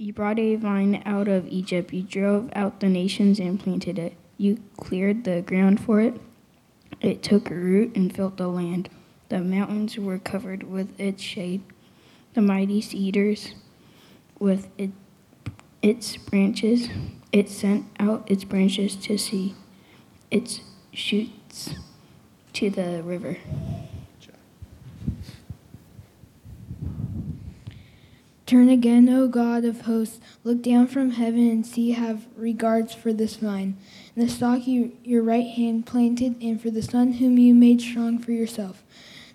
You brought a vine out of Egypt. You drove out the nations and planted it. You cleared the ground for it. It took root and filled the land. The mountains were covered with its shade. The mighty cedars with it, its branches. It sent out its branches to sea, its shoots to the river. Turn again, O God of hosts, look down from heaven and see, have regards for this vine, and the stock you, your right hand planted, and for the son whom you made strong for yourself.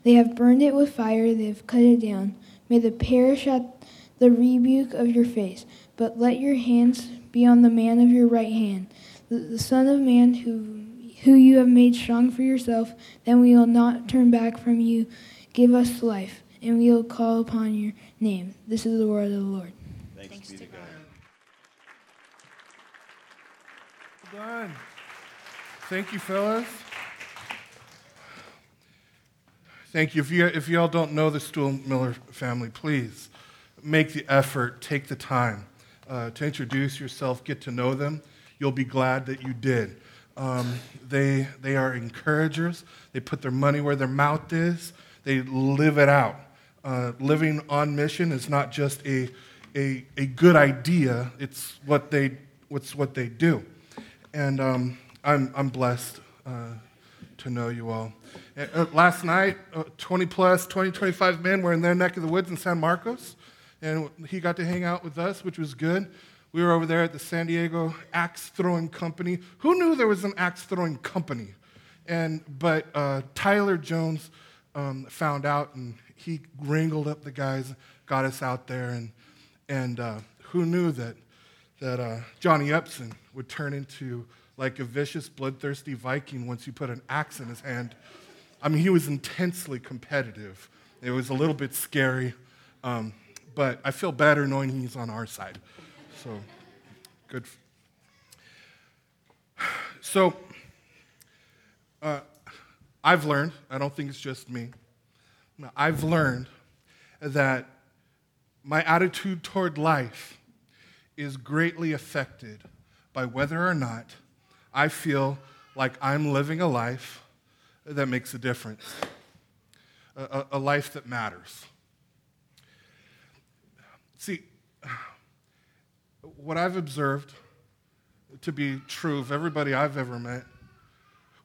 They have burned it with fire, they have cut it down. May they perish at the rebuke of your face, but let your hands be on the man of your right hand, the, the son of man who, who you have made strong for yourself. Then we will not turn back from you. Give us life and we will call upon your name. This is the word of the Lord. Thanks, Thanks be to God. Well done. Thank you, fellas. Thank you. If you if y'all don't know the Stool Miller family, please make the effort, take the time uh, to introduce yourself, get to know them. You'll be glad that you did. Um, they they are encouragers. They put their money where their mouth is. They live it out uh, living on mission is not just a, a, a good idea, it's what they, what's what they do. And um, I'm, I'm blessed uh, to know you all. Uh, last night, uh, 20 plus, 20, 25 men were in their neck of the woods in San Marcos, and he got to hang out with us, which was good. We were over there at the San Diego Axe Throwing Company. Who knew there was an axe throwing company? And, but uh, Tyler Jones um, found out, and he wrangled up the guys, got us out there, and, and uh, who knew that, that uh, Johnny Upson would turn into like a vicious, bloodthirsty Viking once you put an axe in his hand. I mean, he was intensely competitive. It was a little bit scary, um, but I feel better knowing he's on our side. So, good. So, uh, I've learned, I don't think it's just me, I've learned that my attitude toward life is greatly affected by whether or not I feel like I'm living a life that makes a difference, a, a life that matters. See, what I've observed to be true of everybody I've ever met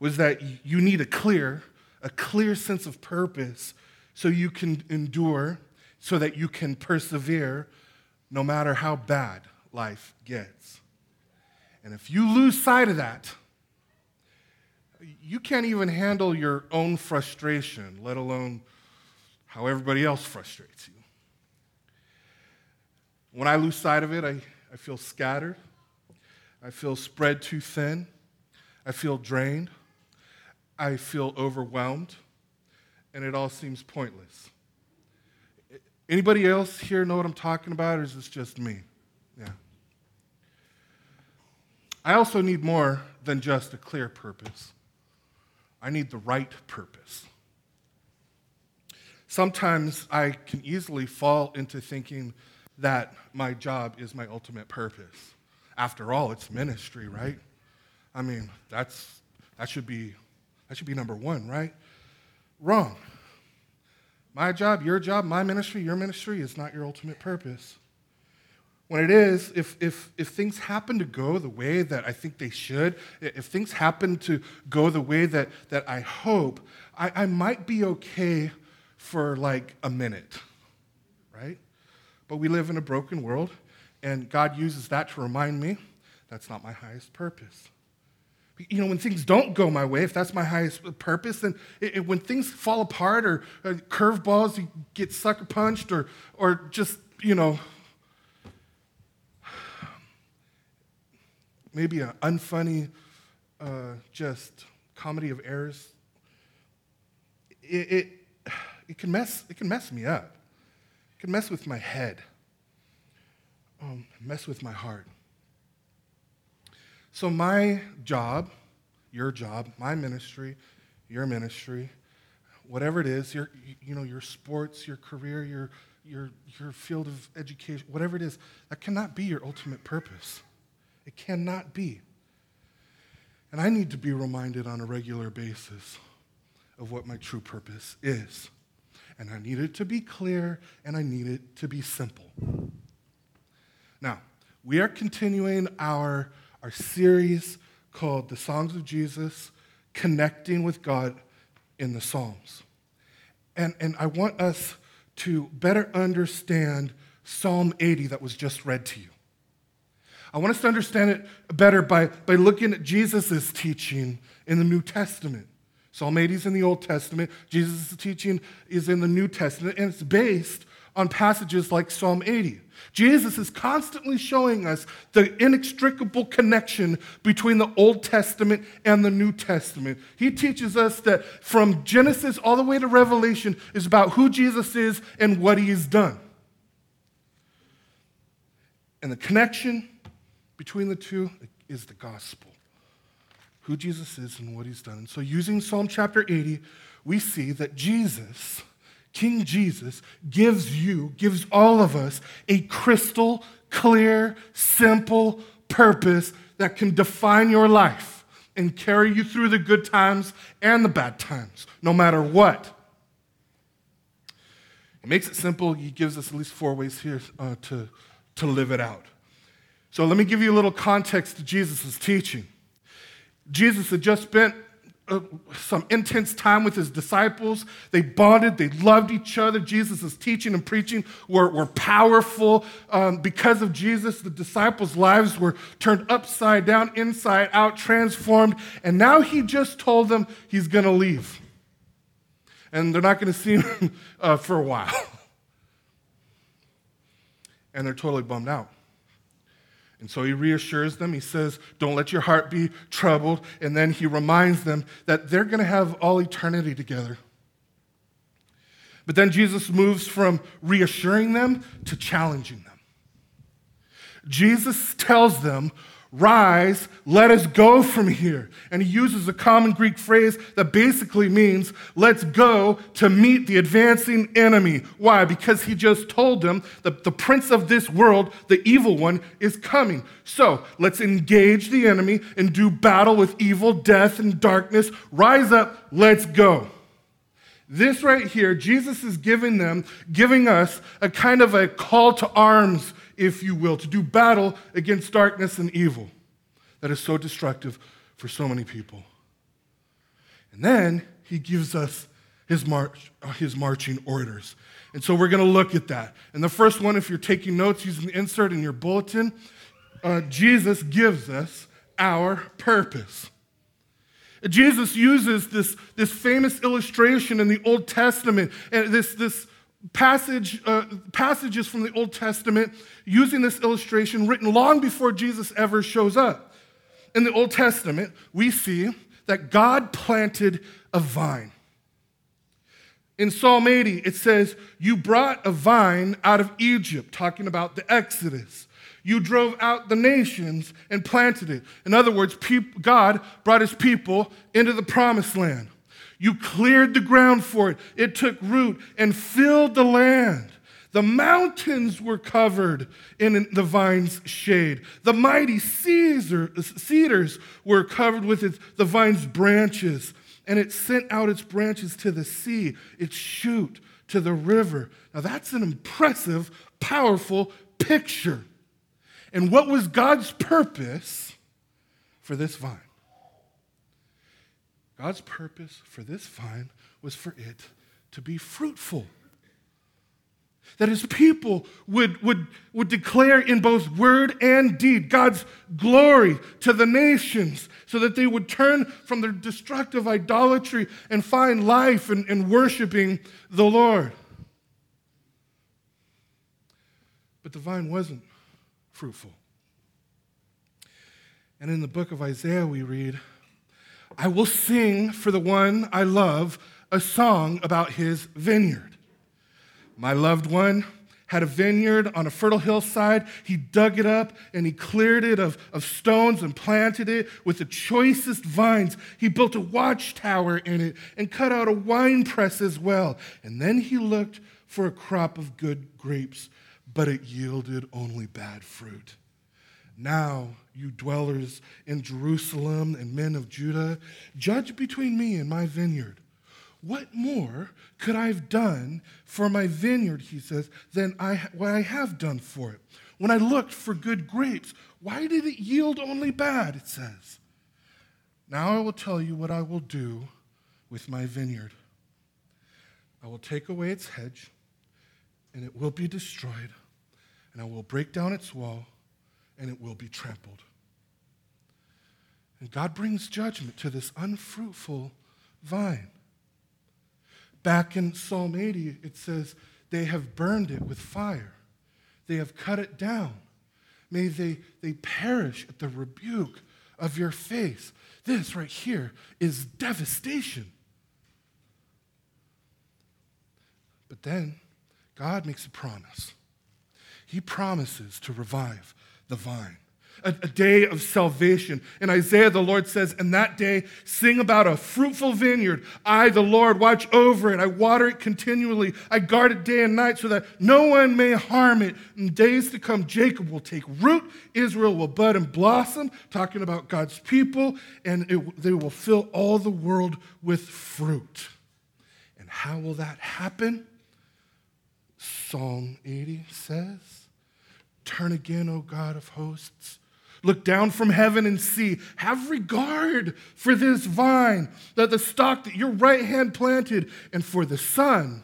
was that you need a clear, a clear sense of purpose so you can endure, so that you can persevere no matter how bad life gets. And if you lose sight of that, you can't even handle your own frustration, let alone how everybody else frustrates you. When I lose sight of it, I, I feel scattered. I feel spread too thin. I feel drained. I feel overwhelmed and it all seems pointless. Anybody else here know what I'm talking about, or is this just me? Yeah. I also need more than just a clear purpose. I need the right purpose. Sometimes I can easily fall into thinking that my job is my ultimate purpose. After all, it's ministry, right? I mean, that's, that, should be, that should be number one, right? Wrong. My job, your job, my ministry, your ministry is not your ultimate purpose. When it is, if, if, if things happen to go the way that I think they should, if things happen to go the way that, that I hope, I, I might be okay for like a minute, right? But we live in a broken world, and God uses that to remind me that's not my highest purpose you know, when things don't go my way, if that's my highest purpose, then it, it, when things fall apart or, or curveballs, you get sucker punched or, or just, you know, maybe an unfunny, uh, just comedy of errors, it, it, it, can mess, it can mess me up. It can mess with my head, um, mess with my heart. So, my job, your job, my ministry, your ministry, whatever it is, your, you know, your sports, your career, your, your, your field of education, whatever it is, that cannot be your ultimate purpose. It cannot be. And I need to be reminded on a regular basis of what my true purpose is. And I need it to be clear and I need it to be simple. Now, we are continuing our, our series called The Songs of Jesus Connecting with God in the Psalms. And, and I want us to better understand Psalm 80 that was just read to you. I want us to understand it better by, by looking at Jesus' teaching in the New Testament. Psalm 80 is in the Old Testament, Jesus' teaching is in the New Testament, and it's based on passages like Psalm 80. Jesus is constantly showing us the inextricable connection between the Old Testament and the New Testament. He teaches us that from Genesis all the way to Revelation is about who Jesus is and what he has done. And the connection between the two is the gospel who Jesus is and what he's done. And so, using Psalm chapter 80, we see that Jesus King Jesus gives you, gives all of us a crystal clear, simple purpose that can define your life and carry you through the good times and the bad times, no matter what. He makes it simple. He gives us at least four ways here uh, to, to live it out. So let me give you a little context to Jesus' teaching. Jesus had just spent uh, some intense time with his disciples. They bonded, they loved each other. Jesus' teaching and preaching were, were powerful. Um, because of Jesus, the disciples' lives were turned upside down, inside out, transformed. And now he just told them he's going to leave. And they're not going to see him uh, for a while. And they're totally bummed out. And so he reassures them. He says, Don't let your heart be troubled. And then he reminds them that they're going to have all eternity together. But then Jesus moves from reassuring them to challenging them. Jesus tells them Rise, let us go from here. And he uses a common Greek phrase that basically means, let's go to meet the advancing enemy. Why? Because he just told them that the prince of this world, the evil one, is coming. So let's engage the enemy and do battle with evil, death, and darkness. Rise up, let's go. This right here, Jesus is giving them, giving us a kind of a call to arms if you will, to do battle against darkness and evil that is so destructive for so many people. And then he gives us his, march, uh, his marching orders. And so we're going to look at that. And the first one, if you're taking notes using the insert in your bulletin, uh, Jesus gives us our purpose. Jesus uses this, this famous illustration in the Old Testament, and this, this passage, uh, passages from the Old Testament using this illustration written long before Jesus ever shows up. In the Old Testament, we see that God planted a vine. In Psalm 80, it says, You brought a vine out of Egypt, talking about the Exodus. You drove out the nations and planted it. In other words, God brought his people into the promised land. You cleared the ground for it. It took root and filled the land. The mountains were covered in the vine's shade. The mighty cedars were covered with its, the vine's branches, and it sent out its branches to the sea, its shoot to the river. Now, that's an impressive, powerful picture. And what was God's purpose for this vine? God's purpose for this vine was for it to be fruitful. That his people would, would, would declare in both word and deed God's glory to the nations so that they would turn from their destructive idolatry and find life in, in worshiping the Lord. But the vine wasn't fruitful. And in the book of Isaiah, we read, I will sing for the one I love a song about his vineyard. My loved one had a vineyard on a fertile hillside. He dug it up and he cleared it of, of stones and planted it with the choicest vines. He built a watchtower in it and cut out a wine press as well. And then he looked for a crop of good grapes, but it yielded only bad fruit. Now, you dwellers in Jerusalem and men of Judah, judge between me and my vineyard. What more could I have done for my vineyard, he says, than I, what I have done for it? When I looked for good grapes, why did it yield only bad? It says. Now I will tell you what I will do with my vineyard. I will take away its hedge, and it will be destroyed, and I will break down its wall, and it will be trampled. And God brings judgment to this unfruitful vine. Back in Psalm 80, it says, They have burned it with fire, they have cut it down. May they, they perish at the rebuke of your face. This right here is devastation. But then God makes a promise. He promises to revive the vine a, a, day of salvation. In Isaiah, the Lord says, In that day, sing about a fruitful vineyard. I, the Lord, watch over it. I water it continually. I guard it day and night so that no one may harm it. In days to come, Jacob will take root. Israel will bud and blossom, talking about God's people, and it, they will fill all the world with fruit. And how will that happen? Psalm 80 says, Turn again, O God of hosts Look down from heaven and see. Have regard for this vine, that the stock that your right hand planted, and for the son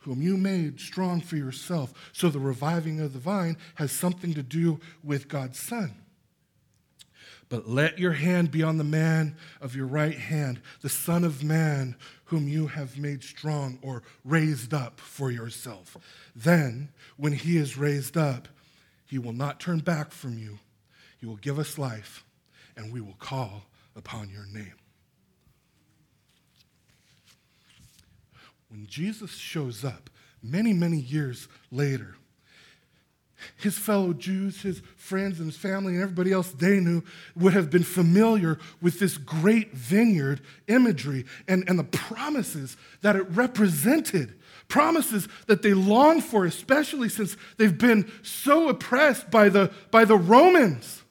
whom you made strong for yourself. So the reviving of the vine has something to do with God's son. But let your hand be on the man of your right hand, the Son of Man, whom you have made strong or raised up for yourself. Then, when he is raised up, he will not turn back from you you will give us life, and we will call upon your name. When Jesus shows up many, many years later, his fellow Jews, his friends, and his family, and everybody else they knew would have been familiar with this great vineyard imagery and, and the promises that it represented. Promises that they longed for, especially since they've been so oppressed by the, by the Romans.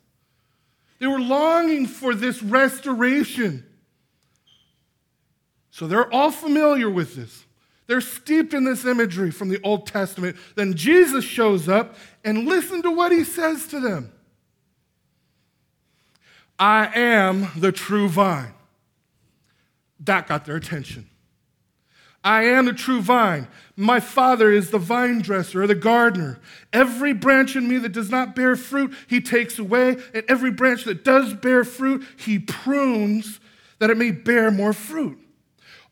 They were longing for this restoration. So they're all familiar with this. They're steeped in this imagery from the Old Testament. Then Jesus shows up and listen to what he says to them I am the true vine. That got their attention. I am the true vine. My Father is the vine dresser or the gardener. Every branch in me that does not bear fruit, he takes away. And every branch that does bear fruit, he prunes that it may bear more fruit.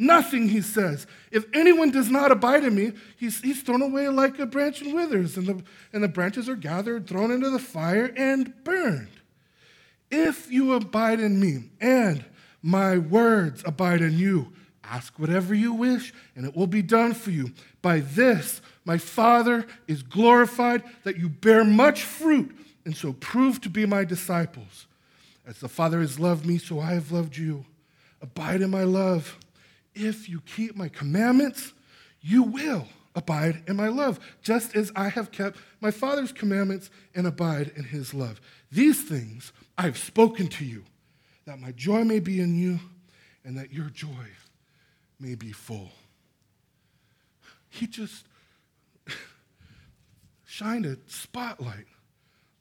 Nothing, he says. If anyone does not abide in me, he's, he's thrown away like a branch and withers, and the, and the branches are gathered, thrown into the fire, and burned. If you abide in me, and my words abide in you, Ask whatever you wish, and it will be done for you. By this, my Father is glorified that you bear much fruit, and so prove to be my disciples. As the Father has loved me, so I have loved you. Abide in my love. If you keep my commandments, you will abide in my love, just as I have kept my Father's commandments and abide in his love. These things I have spoken to you, that my joy may be in you, and that your joy may be full. He just shined a spotlight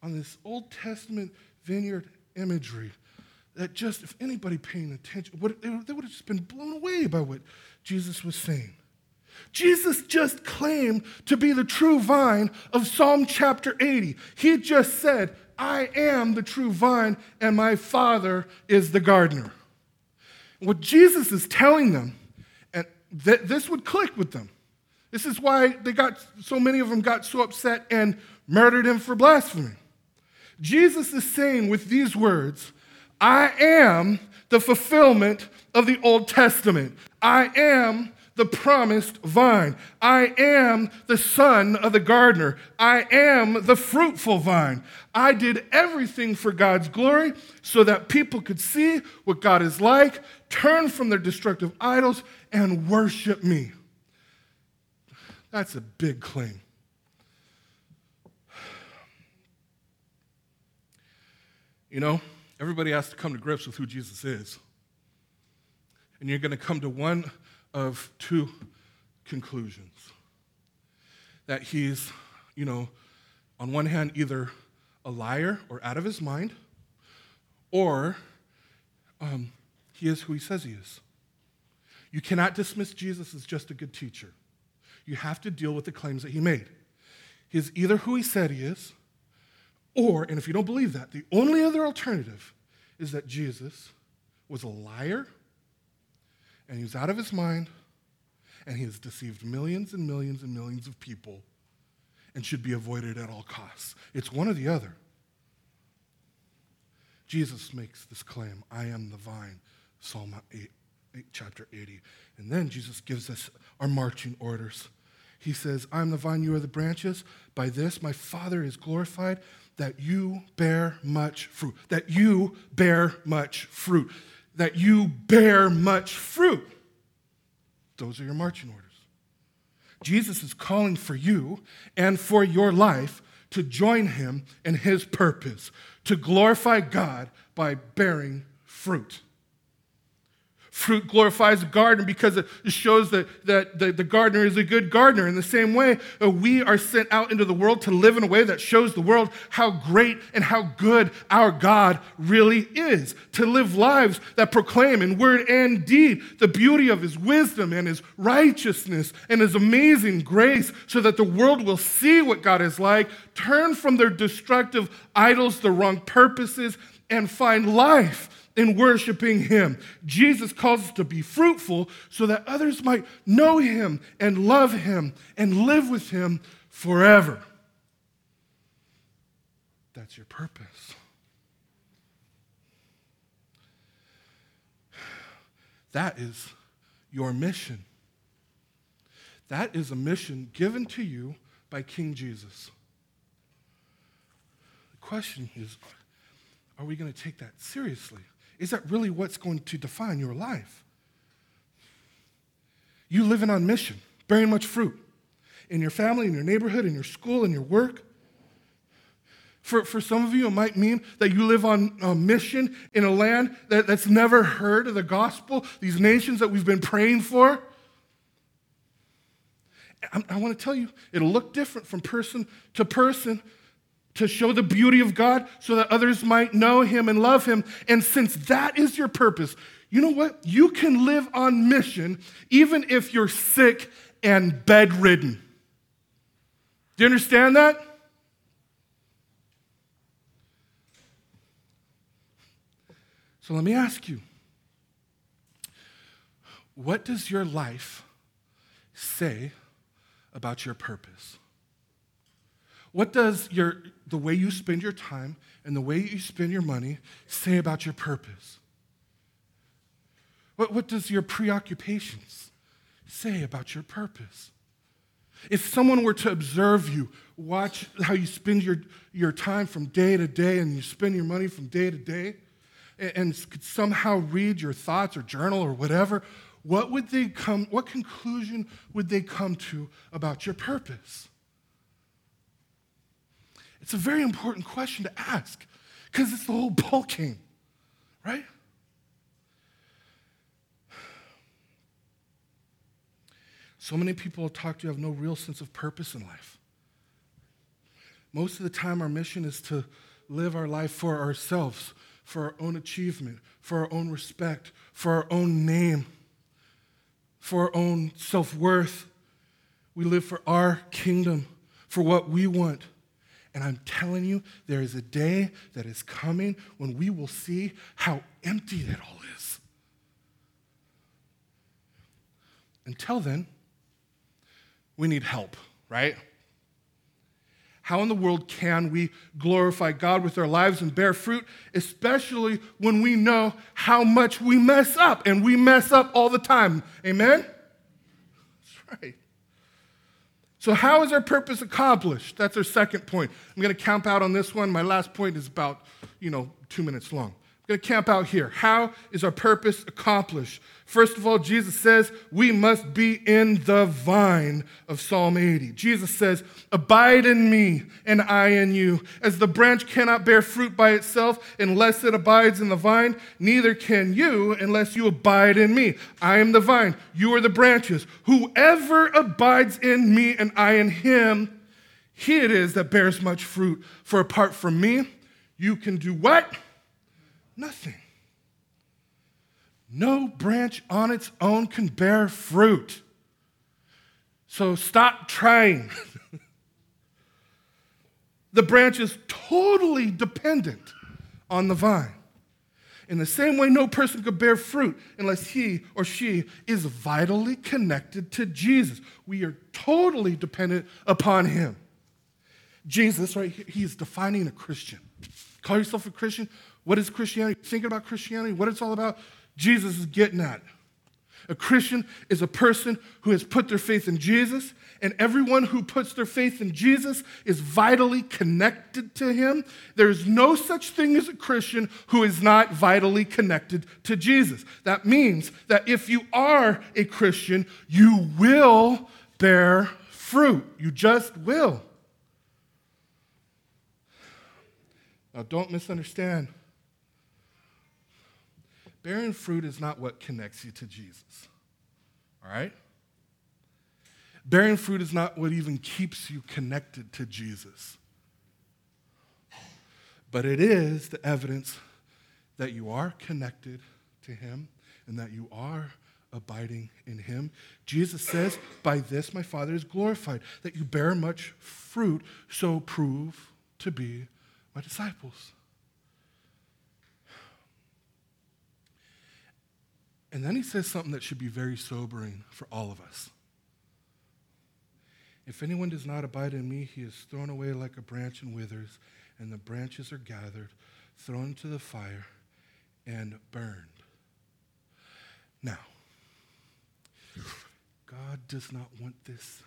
on this Old Testament vineyard imagery that just, if anybody paying attention, they would have just been blown away by what Jesus was saying. Jesus just claimed to be the true vine of Psalm chapter 80. He just said, I am the true vine, and my Father is the gardener. What Jesus is telling them and th- this would click with them. This is why they got so many of them got so upset and murdered him for blasphemy. Jesus is saying with these words, I am the fulfillment of the Old Testament. I am the promised vine. I am the son of the gardener. I am the fruitful vine. I did everything for God's glory so that people could see what God is like, turn from their destructive idols, and worship me. That's a big claim. You know, everybody has to come to grips with who Jesus is. And you're going to come to one of two conclusions that he's, you know, on one hand, either a liar or out of his mind, or um, he is who he says he is. You cannot dismiss Jesus as just a good teacher. You have to deal with the claims that he made. He is either who he said he is, or, and if you don't believe that, the only other alternative is that Jesus was a liar and he was out of his mind and he has deceived millions and millions and millions of people and should be avoided at all costs. It's one or the other. Jesus makes this claim I am the vine, Psalm 8, 8, chapter 80. And then Jesus gives us our marching orders. He says, I'm the vine, you are the branches. By this my Father is glorified, that you bear much fruit. That you bear much fruit. That you bear much fruit. Those are your marching orders. Jesus is calling for you and for your life to join him in his purpose, to glorify God by bearing fruit. Fruit glorifies the garden because it shows that, that the, the gardener is a good gardener. In the same way, uh, we are sent out into the world to live in a way that shows the world how great and how good our God really is. To live lives that proclaim in word and deed the beauty of his wisdom and his righteousness and his amazing grace so that the world will see what God is like, turn from their destructive idols, the wrong purposes, and find life in worshiping Him. Jesus calls us to be fruitful so that others might know Him and love Him and live with Him forever. That's your purpose. That is your mission. That is a mission given to you by King Jesus. The question is are we going to take that seriously? Is that really what's going to define your life? You living on mission, bearing much fruit in your family, in your neighborhood, in your school, in your work. For, for some of you, it might mean that you live on a mission in a land that, that's never heard of the gospel, these nations that we've been praying for. I, I want to tell you, it'll look different from person to person, to show the beauty of God so that others might know Him and love Him. And since that is your purpose, you know what? You can live on mission even if you're sick and bedridden. Do you understand that? So let me ask you what does your life say about your purpose? What does your, the way you spend your time and the way you spend your money say about your purpose? What, what does your preoccupations say about your purpose? If someone were to observe you, watch how you spend your, your time from day to day and you spend your money from day to day, and, and could somehow read your thoughts or journal or whatever, what would they come, what conclusion would they come to about your purpose? It's a very important question to ask because it's the whole ball game, right? So many people I'll talk to have no real sense of purpose in life. Most of the time, our mission is to live our life for ourselves, for our own achievement, for our own respect, for our own name, for our own self worth. We live for our kingdom, for what we want. And I'm telling you, there is a day that is coming when we will see how empty that all is. Until then, we need help, right? How in the world can we glorify God with our lives and bear fruit, especially when we know how much we mess up and we mess up all the time? Amen? That's right. So, how is our purpose accomplished? That's our second point. I'm going to camp out on this one. My last point is about, you know, two minutes long going to camp out here. How is our purpose accomplished? First of all, Jesus says we must be in the vine of Psalm 80. Jesus says, Abide in me and I in you. As the branch cannot bear fruit by itself unless it abides in the vine, neither can you unless you abide in me. I am the vine, you are the branches. Whoever abides in me and I in him, he it is that bears much fruit. For apart from me, you can do what? Nothing. No branch on its own can bear fruit. So stop trying. the branch is totally dependent on the vine. In the same way, no person could bear fruit unless he or she is vitally connected to Jesus. We are totally dependent upon him. Jesus, right, He is defining a Christian. Call yourself a Christian? What is Christianity? Thinking about Christianity, what it's all about, Jesus is getting at. A Christian is a person who has put their faith in Jesus, and everyone who puts their faith in Jesus is vitally connected to him. There's no such thing as a Christian who is not vitally connected to Jesus. That means that if you are a Christian, you will bear fruit. You just will. Now, don't misunderstand. Bearing fruit is not what connects you to Jesus. All right? Bearing fruit is not what even keeps you connected to Jesus. But it is the evidence that you are connected to Him and that you are abiding in Him. Jesus says, By this my Father is glorified, that you bear much fruit, so prove to be my disciples. And then he says something that should be very sobering for all of us. If anyone does not abide in me, he is thrown away like a branch and withers, and the branches are gathered, thrown into the fire, and burned. Now, God does not want this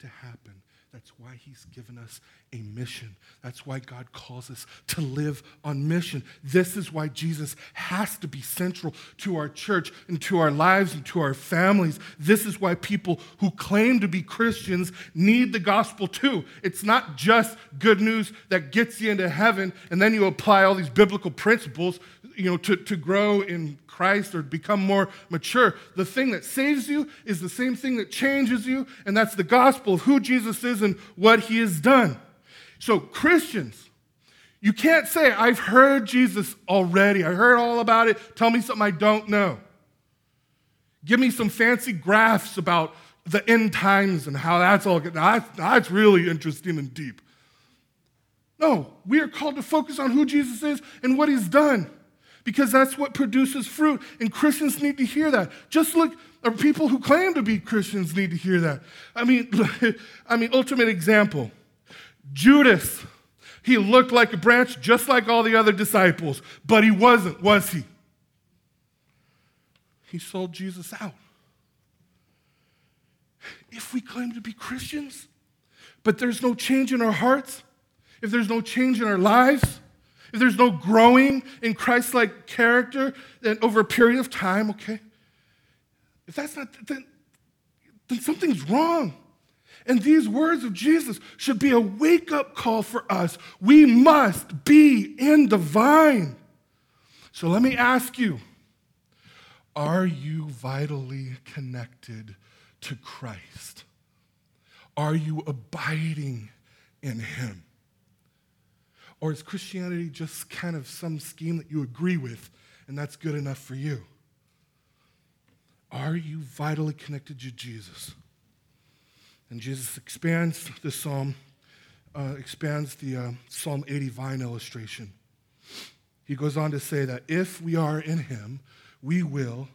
to happen that's why he's given us a mission. That's why God calls us to live on mission. This is why Jesus has to be central to our church and to our lives and to our families. This is why people who claim to be Christians need the gospel too. It's not just good news that gets you into heaven and then you apply all these biblical principles you know, to, to grow in Christ or become more mature. The thing that saves you is the same thing that changes you, and that's the gospel of who Jesus is and what he has done. So, Christians, you can't say, I've heard Jesus already. I heard all about it. Tell me something I don't know. Give me some fancy graphs about the end times and how that's all good. That's, that's really interesting and deep. No, we are called to focus on who Jesus is and what he's done because that's what produces fruit. And Christians need to hear that. Just look, or people who claim to be Christians need to hear that. I mean, I mean, ultimate example. Judas, he looked like a branch just like all the other disciples, but he wasn't, was he? He sold Jesus out. If we claim to be Christians, but there's no change in our hearts, if there's no change in our lives, if there's no growing in Christ like character, then over a period of time, okay, if that's not, then, then something's wrong. And these words of Jesus should be a wake up call for us. We must be in the vine. So let me ask you are you vitally connected to Christ? Are you abiding in Him? Or is Christianity just kind of some scheme that you agree with and that's good enough for you? Are you vitally connected to Jesus? And Jesus expands the psalm, uh, expands the uh, Psalm 80 vine illustration. He goes on to say that if we are in Him, we will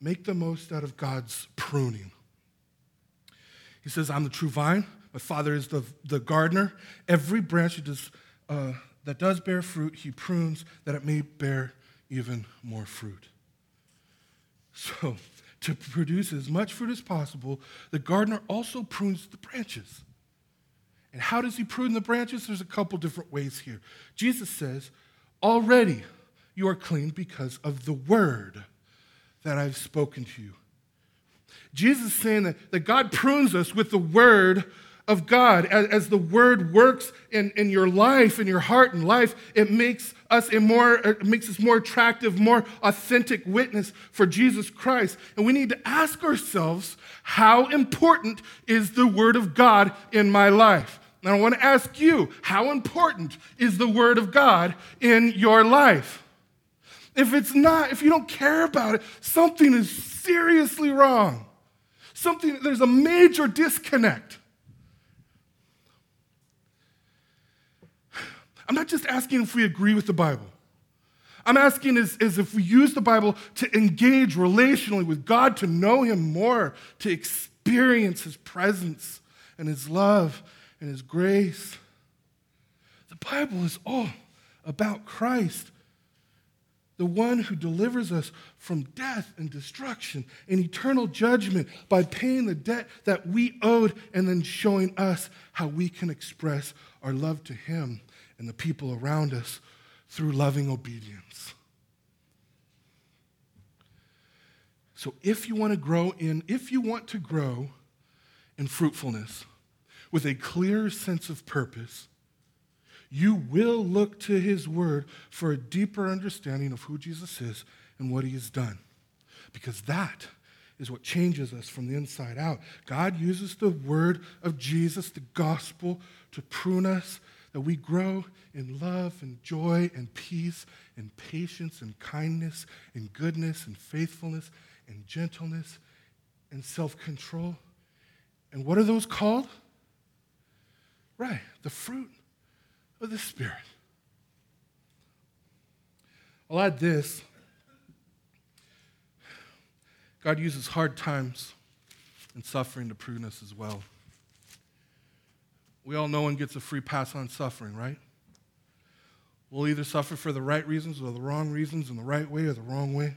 make the most out of God's pruning. He says, I'm the true vine. My Father is the, the gardener. Every branch that does, uh, that does bear fruit, he prunes that it may bear even more fruit. So, to produce as much fruit as possible, the gardener also prunes the branches. And how does he prune the branches? There's a couple different ways here. Jesus says, Already you are clean because of the word that I've spoken to you. Jesus is saying that, that God prunes us with the word of God. As, as, the word works in, in your life, in your heart and life, it makes us a more it makes us more attractive, more authentic witness for Jesus Christ. And we need to ask ourselves, how important is the word of God in my life? And I want to ask you, how important is the word of God in your life? If it's not, if you don't care about it, something is seriously wrong. Something, there's a major disconnect. I'm not just asking if we agree with the Bible. I'm asking is, is if we use the Bible to engage relationally with God, to know Him more, to experience His presence and His love and His grace. The Bible is all about Christ, the one who delivers us from death and destruction and eternal judgment by paying the debt that we owed and then showing us how we can express our love to Him and the people around us through loving obedience. So if you want to grow in, if you want to grow in fruitfulness with a clear sense of purpose, you will look to his word for a deeper understanding of who Jesus is and what he has done. Because that is what changes us from the inside out. God uses the word of Jesus, the gospel, to prune us that we grow in love and joy and peace and patience and kindness and goodness and faithfulness and gentleness and self control. And what are those called? Right, the fruit of the Spirit. I'll add this God uses hard times and suffering to prune us as well. We all know one gets a free pass on suffering, right? We'll either suffer for the right reasons or the wrong reasons, in the right way or the wrong way.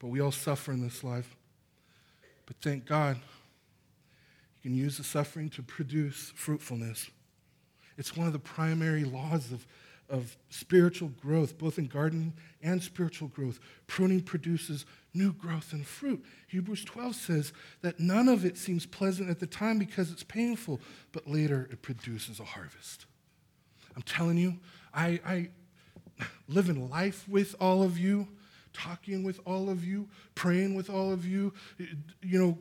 But we all suffer in this life. But thank God, you can use the suffering to produce fruitfulness. It's one of the primary laws of, of spiritual growth, both in gardening and spiritual growth. Pruning produces new growth and fruit. Hebrews 12 says that none of it seems pleasant at the time because it's painful, but later it produces a harvest. I'm telling you, I, I live in life with all of you, talking with all of you, praying with all of you, you know,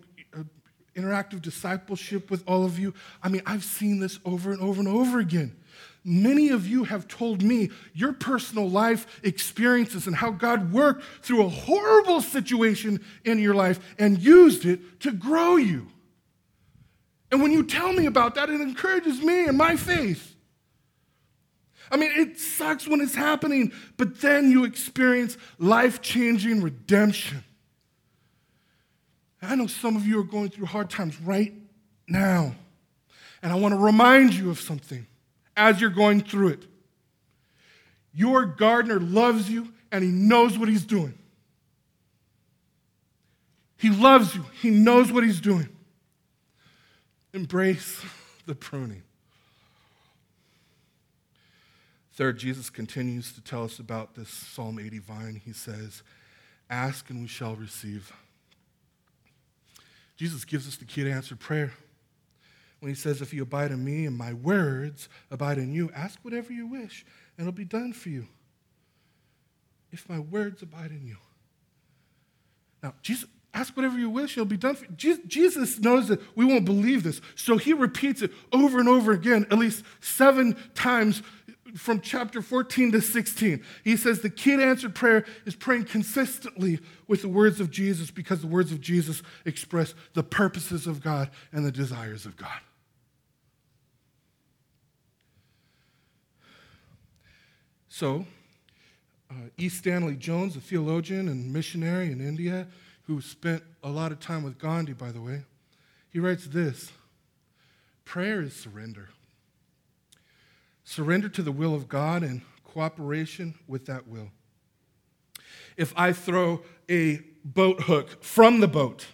interactive discipleship with all of you. I mean, I've seen this over and over and over again. Many of you have told me your personal life experiences and how God worked through a horrible situation in your life and used it to grow you. And when you tell me about that, it encourages me in my faith. I mean, it sucks when it's happening, but then you experience life changing redemption. I know some of you are going through hard times right now. And I want to remind you of something as you're going through it. Your gardener loves you and he knows what he's doing. He loves you, he knows what he's doing. Embrace the pruning. Third, Jesus continues to tell us about this Psalm 80 vine. He says, Ask and we shall receive. Jesus gives us the key to answer prayer when he says, If you abide in me and my words abide in you, ask whatever you wish, and it'll be done for you. If my words abide in you. Now, Jesus, ask whatever you wish, it'll be done for you. Jesus knows that we won't believe this, so he repeats it over and over again, at least seven times from chapter 14 to 16. He says the key to answered prayer is praying consistently with the words of Jesus because the words of Jesus express the purposes of God and the desires of God. So, uh, E. Stanley Jones, a theologian and missionary in India, who spent a lot of time with Gandhi, by the way, He writes this prayer is surrender. Surrender to the will of God and cooperation with that will. If I throw a boat hook from the boat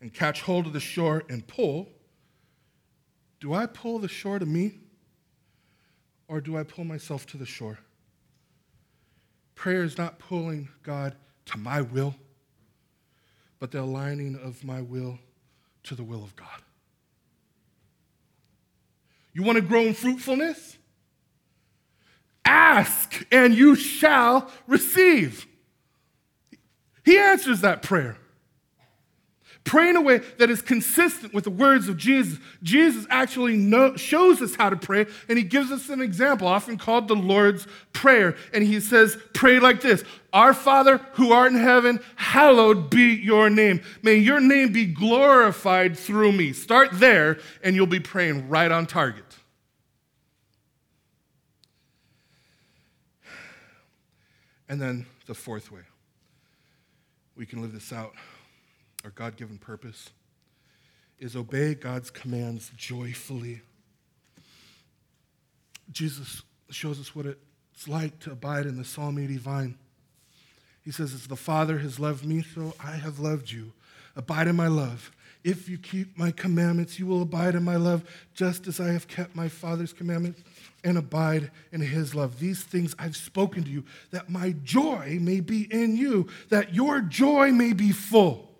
and catch hold of the shore and pull, do I pull the shore to me or do I pull myself to the shore? Prayer is not pulling God to my will, but the aligning of my will to the will of God. You want to grow in fruitfulness? Ask and you shall receive. He answers that prayer. Pray in a way that is consistent with the words of Jesus. Jesus actually know, shows us how to pray, and he gives us an example, often called the Lord's Prayer. And he says, Pray like this Our Father who art in heaven, hallowed be your name. May your name be glorified through me. Start there, and you'll be praying right on target. And then the fourth way we can live this out, our God given purpose, is obey God's commands joyfully. Jesus shows us what it's like to abide in the Psalm 80 vine. He says, As the Father has loved me, so I have loved you. Abide in my love. If you keep my commandments, you will abide in my love, just as I have kept my Father's commandments and abide in his love. These things I've spoken to you, that my joy may be in you, that your joy may be full.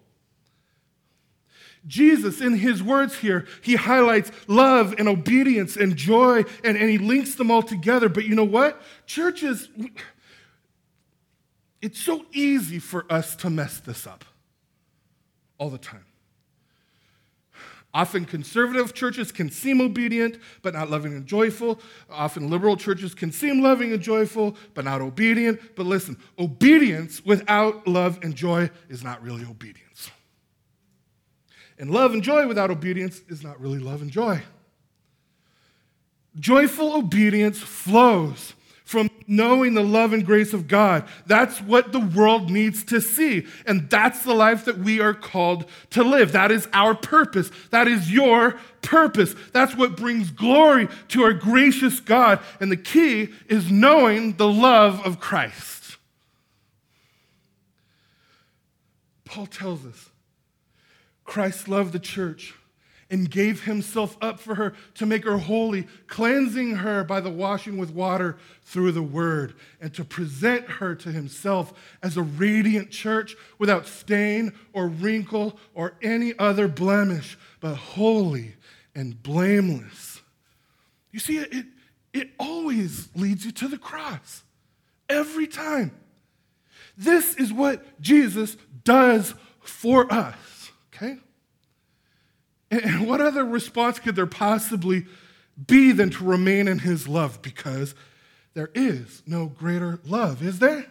Jesus, in his words here, he highlights love and obedience and joy, and, and he links them all together. But you know what? Churches, it's so easy for us to mess this up all the time. Often conservative churches can seem obedient, but not loving and joyful. Often liberal churches can seem loving and joyful, but not obedient. But listen, obedience without love and joy is not really obedience. And love and joy without obedience is not really love and joy. Joyful obedience flows knowing the love and grace of God. That's what the world needs to see. And that's the life that we are called to live. That is our purpose. That is your purpose. That's what brings glory to our gracious God. And the key is knowing the love of Christ. Paul tells us Christ loved the church and gave himself up for her to make her holy, cleansing her by the washing with water through the word, and to present her to himself as a radiant church without stain or wrinkle or any other blemish, but holy and blameless. You see, it, it always leads you to the cross, every time. This is what Jesus does for us, okay? And what other response could there possibly be than to remain in his love? Because there is no greater love, is there?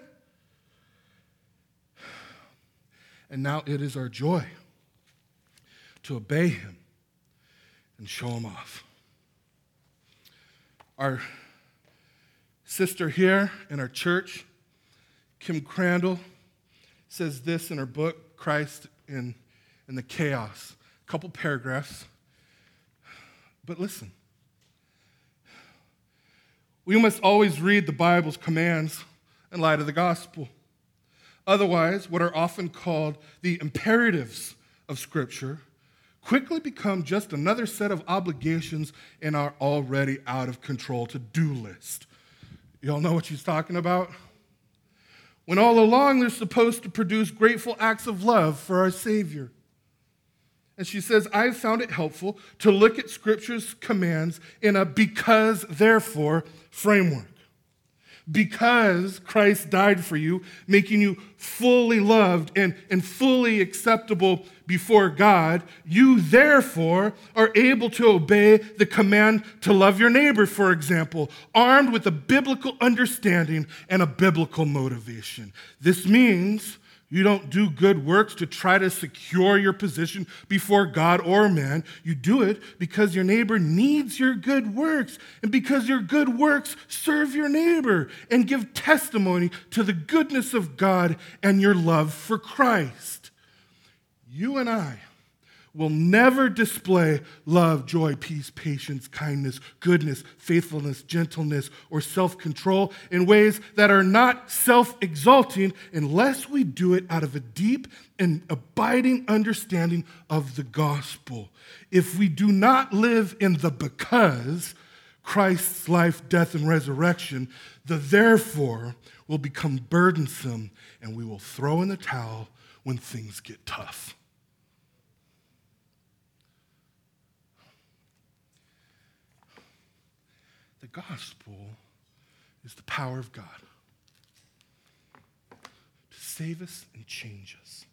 And now it is our joy to obey him and show him off. Our sister here in our church, Kim Crandall, says this in her book, Christ in, in the Chaos couple paragraphs. But listen. We must always read the Bible's commands in light of the gospel. Otherwise, what are often called the imperatives of Scripture quickly become just another set of obligations in our already out of control to do list. Y'all know what she's talking about? When all along they're supposed to produce grateful acts of love for our Savior. And she says, I've found it helpful to look at Scripture's commands in a because, therefore framework. Because Christ died for you, making you fully loved and, and fully acceptable before God, you therefore are able to obey the command to love your neighbor, for example, armed with a biblical understanding and a biblical motivation. This means you don't do good works to try to secure your position before God or man. You do it because your neighbor needs your good works and because your good works serve your neighbor and give testimony to the goodness of God and your love for Christ. You and I, will never display love, joy, peace, patience, kindness, goodness, faithfulness, gentleness, or self control in ways that are not self exalting unless we do it out of a deep and abiding understanding of the gospel. If we do not live in the because, Christ's life, death, and resurrection, the therefore will become burdensome and we will throw in the towel when things get tough. Gospel is the power of God to save us and change us.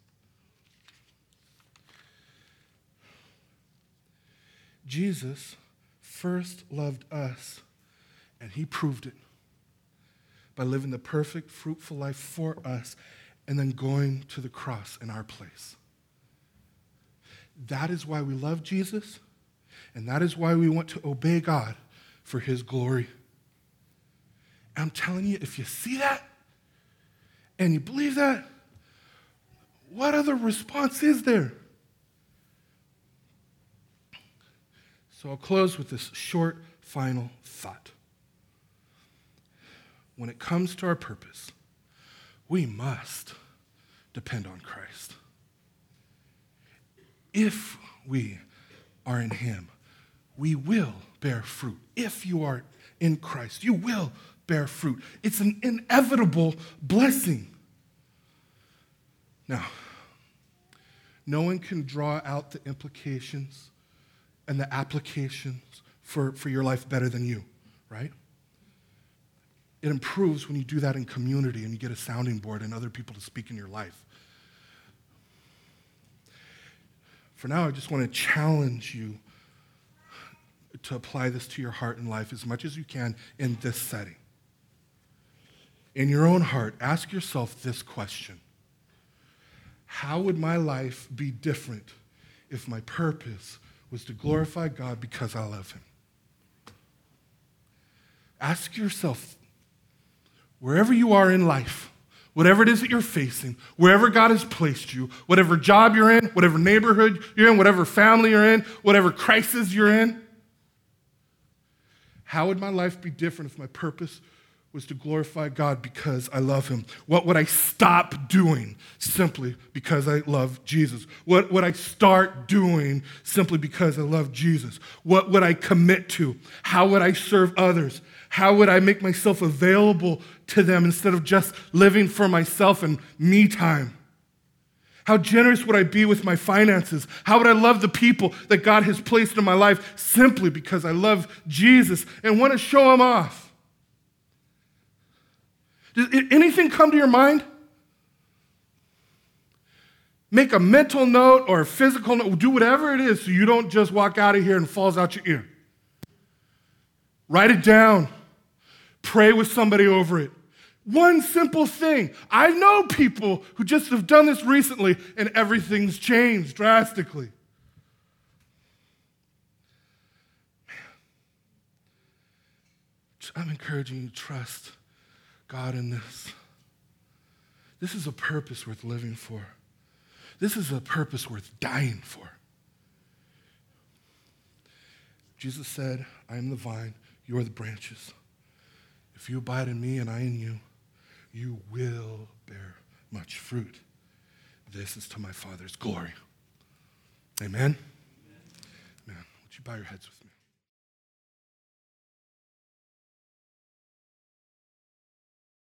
Jesus first loved us, and he proved it by living the perfect, fruitful life for us and then going to the cross in our place. That is why we love Jesus, and that is why we want to obey God for his glory. I'm telling you, if you see that and you believe that, what other response is there? So I'll close with this short final thought. When it comes to our purpose, we must depend on Christ. If we are in Him, we will bear fruit. If you are in Christ, you will bear fruit. It's an inevitable blessing. Now, no one can draw out the implications and the applications for, for your life better than you, right? It improves when you do that in community and you get a sounding board and other people to speak in your life. For now, I just want to challenge you to apply this to your heart and life as much as you can in this setting. In your own heart, ask yourself this question How would my life be different if my purpose was to glorify God because I love Him? Ask yourself, wherever you are in life, whatever it is that you're facing, wherever God has placed you, whatever job you're in, whatever neighborhood you're in, whatever family you're in, whatever crisis you're in, how would my life be different if my purpose was to glorify God because I love Him? What would I stop doing simply because I love Jesus? What would I start doing simply because I love Jesus? What would I commit to? How would I serve others? How would I make myself available to them instead of just living for myself and me time? How generous would I be with my finances? How would I love the people that God has placed in my life simply because I love Jesus and want to show Him off? Does anything come to your mind? Make a mental note or a physical note, do whatever it is so you don't just walk out of here and falls out your ear. Write it down. Pray with somebody over it. One simple thing. I know people who just have done this recently and everything's changed drastically. Man. I'm encouraging you to trust God in this. This is a purpose worth living for. This is a purpose worth dying for. Jesus said, I am the vine, you are the branches. If you abide in me and I in you, you will bear much fruit. This is to my Father's glory. Amen? Amen. Would you bow your heads with?